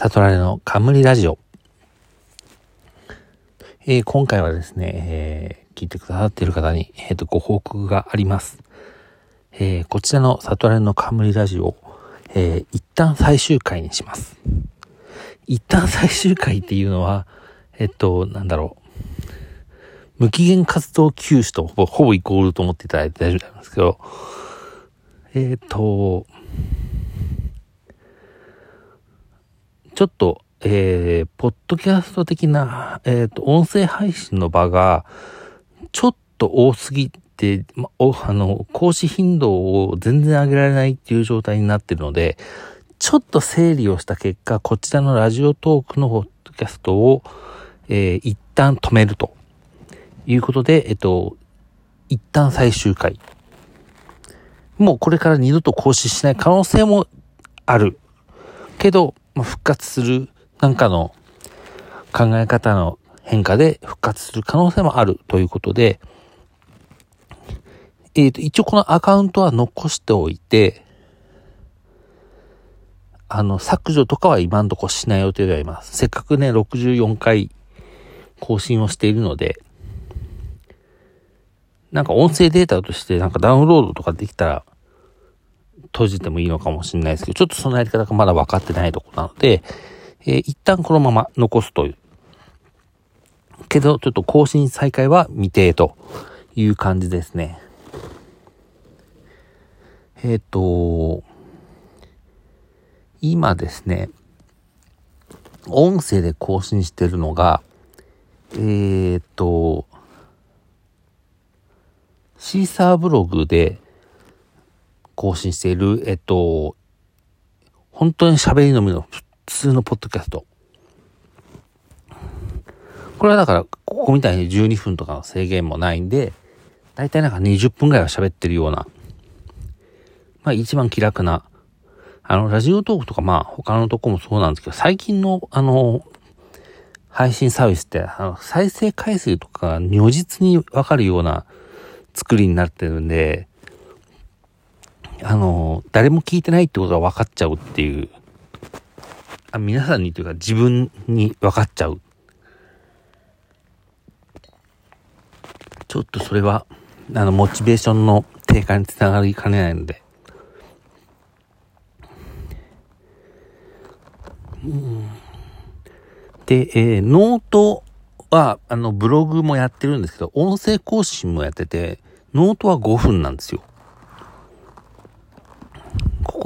悟られの冠ラジオ。えー、今回はですね、えー、聞いてくださっている方に、えーと、ご報告があります。え、こちらの悟られの冠ラジオ、えー、一旦最終回にします。一旦最終回っていうのは、えっと、なんだろう。無期限活動休止とほぼイコールと思っていただいて大丈夫なんですけど、えっ、と、ちょっと、えー、ポッドキャスト的な、えっ、ー、と、音声配信の場が、ちょっと多すぎて、ま、お、あの、講師頻度を全然上げられないっていう状態になってるので、ちょっと整理をした結果、こちらのラジオトークのポッドキャストを、えー、一旦止めるということで、えっと、一旦最終回。もうこれから二度と更新しない可能性もある。けど、まあ、復活するなんかの考え方の変化で復活する可能性もあるということで、えっ、ー、と、一応このアカウントは残しておいて、あの、削除とかは今んとこしない予定ではいます。せっかくね、64回更新をしているので、なんか音声データとしてなんかダウンロードとかできたら、閉じてもいいのかもしれないですけど、ちょっとそのやり方がまだ分かってないとこなので、えー、一旦このまま残すという。けど、ちょっと更新再開は未定という感じですね。えっ、ー、と、今ですね、音声で更新してるのが、えっ、ー、と、シーサーブログで、更新している、えっと、本当に喋りのみの普通のポッドキャスト。これはだから、ここみたいに12分とかの制限もないんで、だいたいなんか20分ぐらいは喋ってるような、まあ一番気楽な、あの、ラジオトークとかまあ他のとこもそうなんですけど、最近のあの、配信サービスって、あの、再生回数とかが如実にわかるような作りになってるんで、あの、誰も聞いてないってことが分かっちゃうっていう、あ皆さんにというか自分に分かっちゃう。ちょっとそれは、あの、モチベーションの低下につながりかねないので。うん、で、えー、ノートは、あの、ブログもやってるんですけど、音声更新もやってて、ノートは5分なんですよ。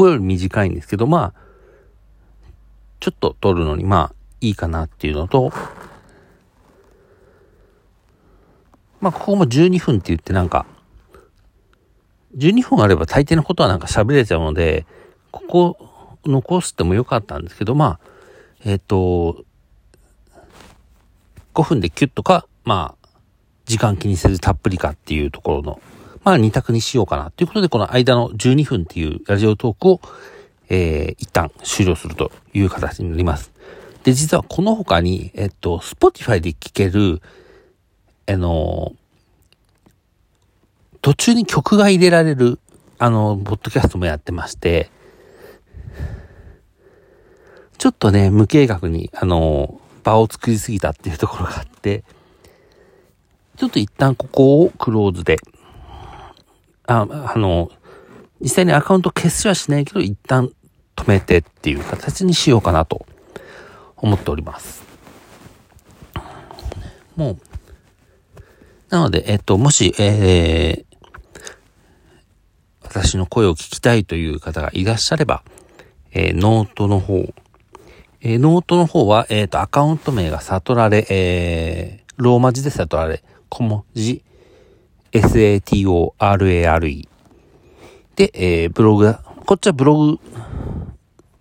ここより短いんですけど、まあ、ちょっと撮るのに、まあ、いいかなっていうのと、まあ、ここも12分って言ってなんか、12分あれば大抵のことはなんか喋れちゃうので、ここ残してもよかったんですけど、まあ、えっ、ー、と、5分でキュッとか、まあ、時間気にせずたっぷりかっていうところのまあ2択にしようかな。ということで、この間の12分っていうラジオトークを、えー、一旦終了するという形になります。で、実はこの他に、えっと、Spotify で聴ける、あの、途中に曲が入れられる、あの、ポッドキャストもやってまして、ちょっとね、無計画に、あの、場を作りすぎたっていうところがあって、ちょっと一旦ここをクローズで、あ、あの、実際にアカウント消しはしないけど、一旦止めてっていう形にしようかなと思っております。もう、なので、えっと、もし、えー、私の声を聞きたいという方がいらっしゃれば、えー、ノートの方、えー、ノートの方は、えっ、ー、と、アカウント名が悟られ、えー、ローマ字で悟られ、小文字、satorare で、えー、ブログだ。こっちはブログ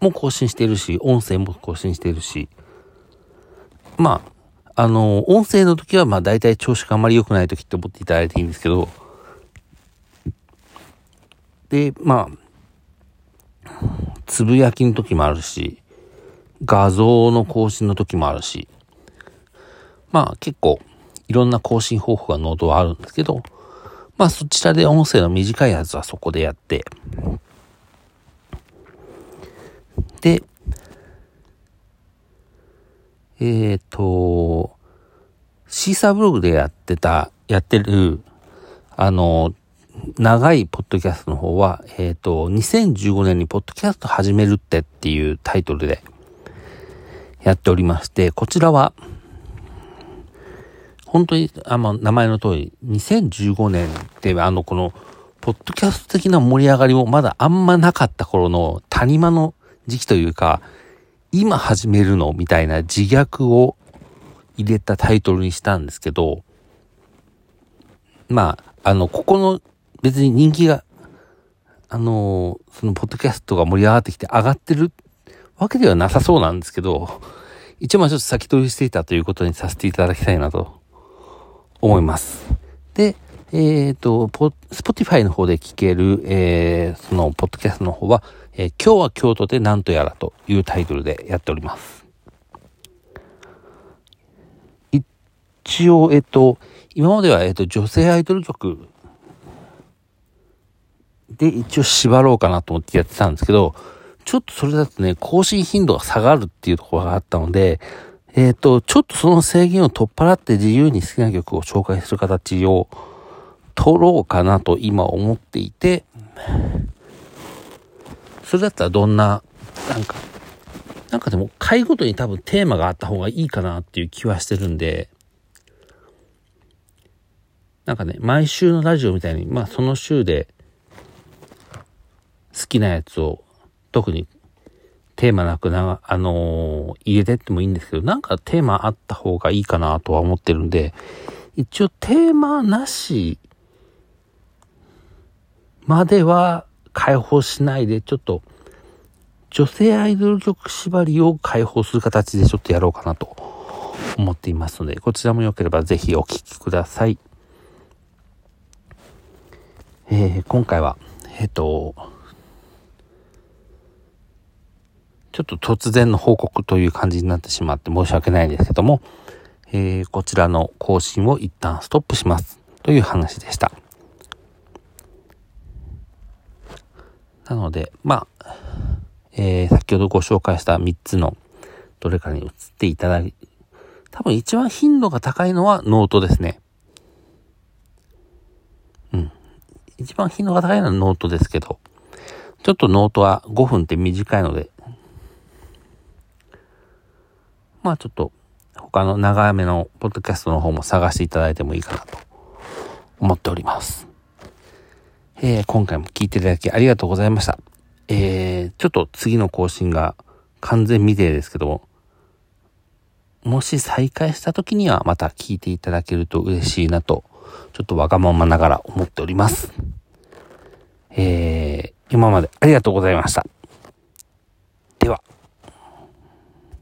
も更新してるし、音声も更新してるし、まあ、あの、音声の時はまあ大体調子があまり良くない時って思っていただいていいんですけど、で、まあ、つぶやきの時もあるし、画像の更新の時もあるし、まあ結構いろんな更新方法がノートはあるんですけど、まあそちらで音声の短いやつはそこでやって、で、えっ、ー、と、シーサーブログでやってた、やってる、あの、長いポッドキャストの方は、えっ、ー、と、2015年にポッドキャスト始めるってっていうタイトルでやっておりまして、こちらは、本当に、あの、名前の通り、2015年ってあの、この、ポッドキャスト的な盛り上がりもまだあんまなかった頃の谷間の時期というか、今始めるのみたいな自虐を入れたタイトルにしたんですけど、まあ、あの、ここの別に人気が、あの、そのポッドキャストが盛り上がってきて上がってるわけではなさそうなんですけど、一応まあちょっと先取りしていたということにさせていただきたいなと思います。で、えっ、ー、と、ポ、 Spotify の方で聞ける、えー、その、ポッドキャストの方は、えー、今日は京都でなんとやらというタイトルでやっております。一応、えっ、と、今までは、えっ、と、女性アイドル曲で一応縛ろうかなと思ってやってたんですけど、ちょっとそれだとね、更新頻度が下がるっていうところがあったので、えっ、ー、と、ちょっとその制限を取っ払って自由に好きな曲を紹介する形を取ろうかなと今思っていて、それだったらどんな、なんか、なんかでも回ごとに多分テーマがあった方がいいかなっていう気はしてるんで、なんかね、毎週のラジオみたいに、まあその週で好きなやつを特にテーマなくな、あのー、入れてってもいいんですけど、なんかテーマあった方がいいかなとは思ってるんで、一応テーマなしまでは解放しないで、ちょっと女性アイドル曲縛りを解放する形でちょっとやろうかなと思っていますので、こちらも良ければぜひお聴きください。えー、今回は、えっ、ー、と、ちょっと突然の報告という感じになってしまって申し訳ないですけども、えー、こちらの更新を一旦ストップしますという話でした。なので、まあ、えー、先ほどご紹介した3つのどれかに移っていただい多分一番頻度が高いのはノートですね。うん。一番頻度が高いのはノートですけど、ちょっとノートは5分って短いので、まあちょっと他の長めのポッドキャストの方も探していただいてもいいかなと思っております。えー、今回も聞いていただきありがとうございました。えー、ちょっと次の更新が完全未定ですけども、もし再開した時にはまた聞いていただけると嬉しいなと、ちょっとわがままながら思っております。えー、今までありがとうございました。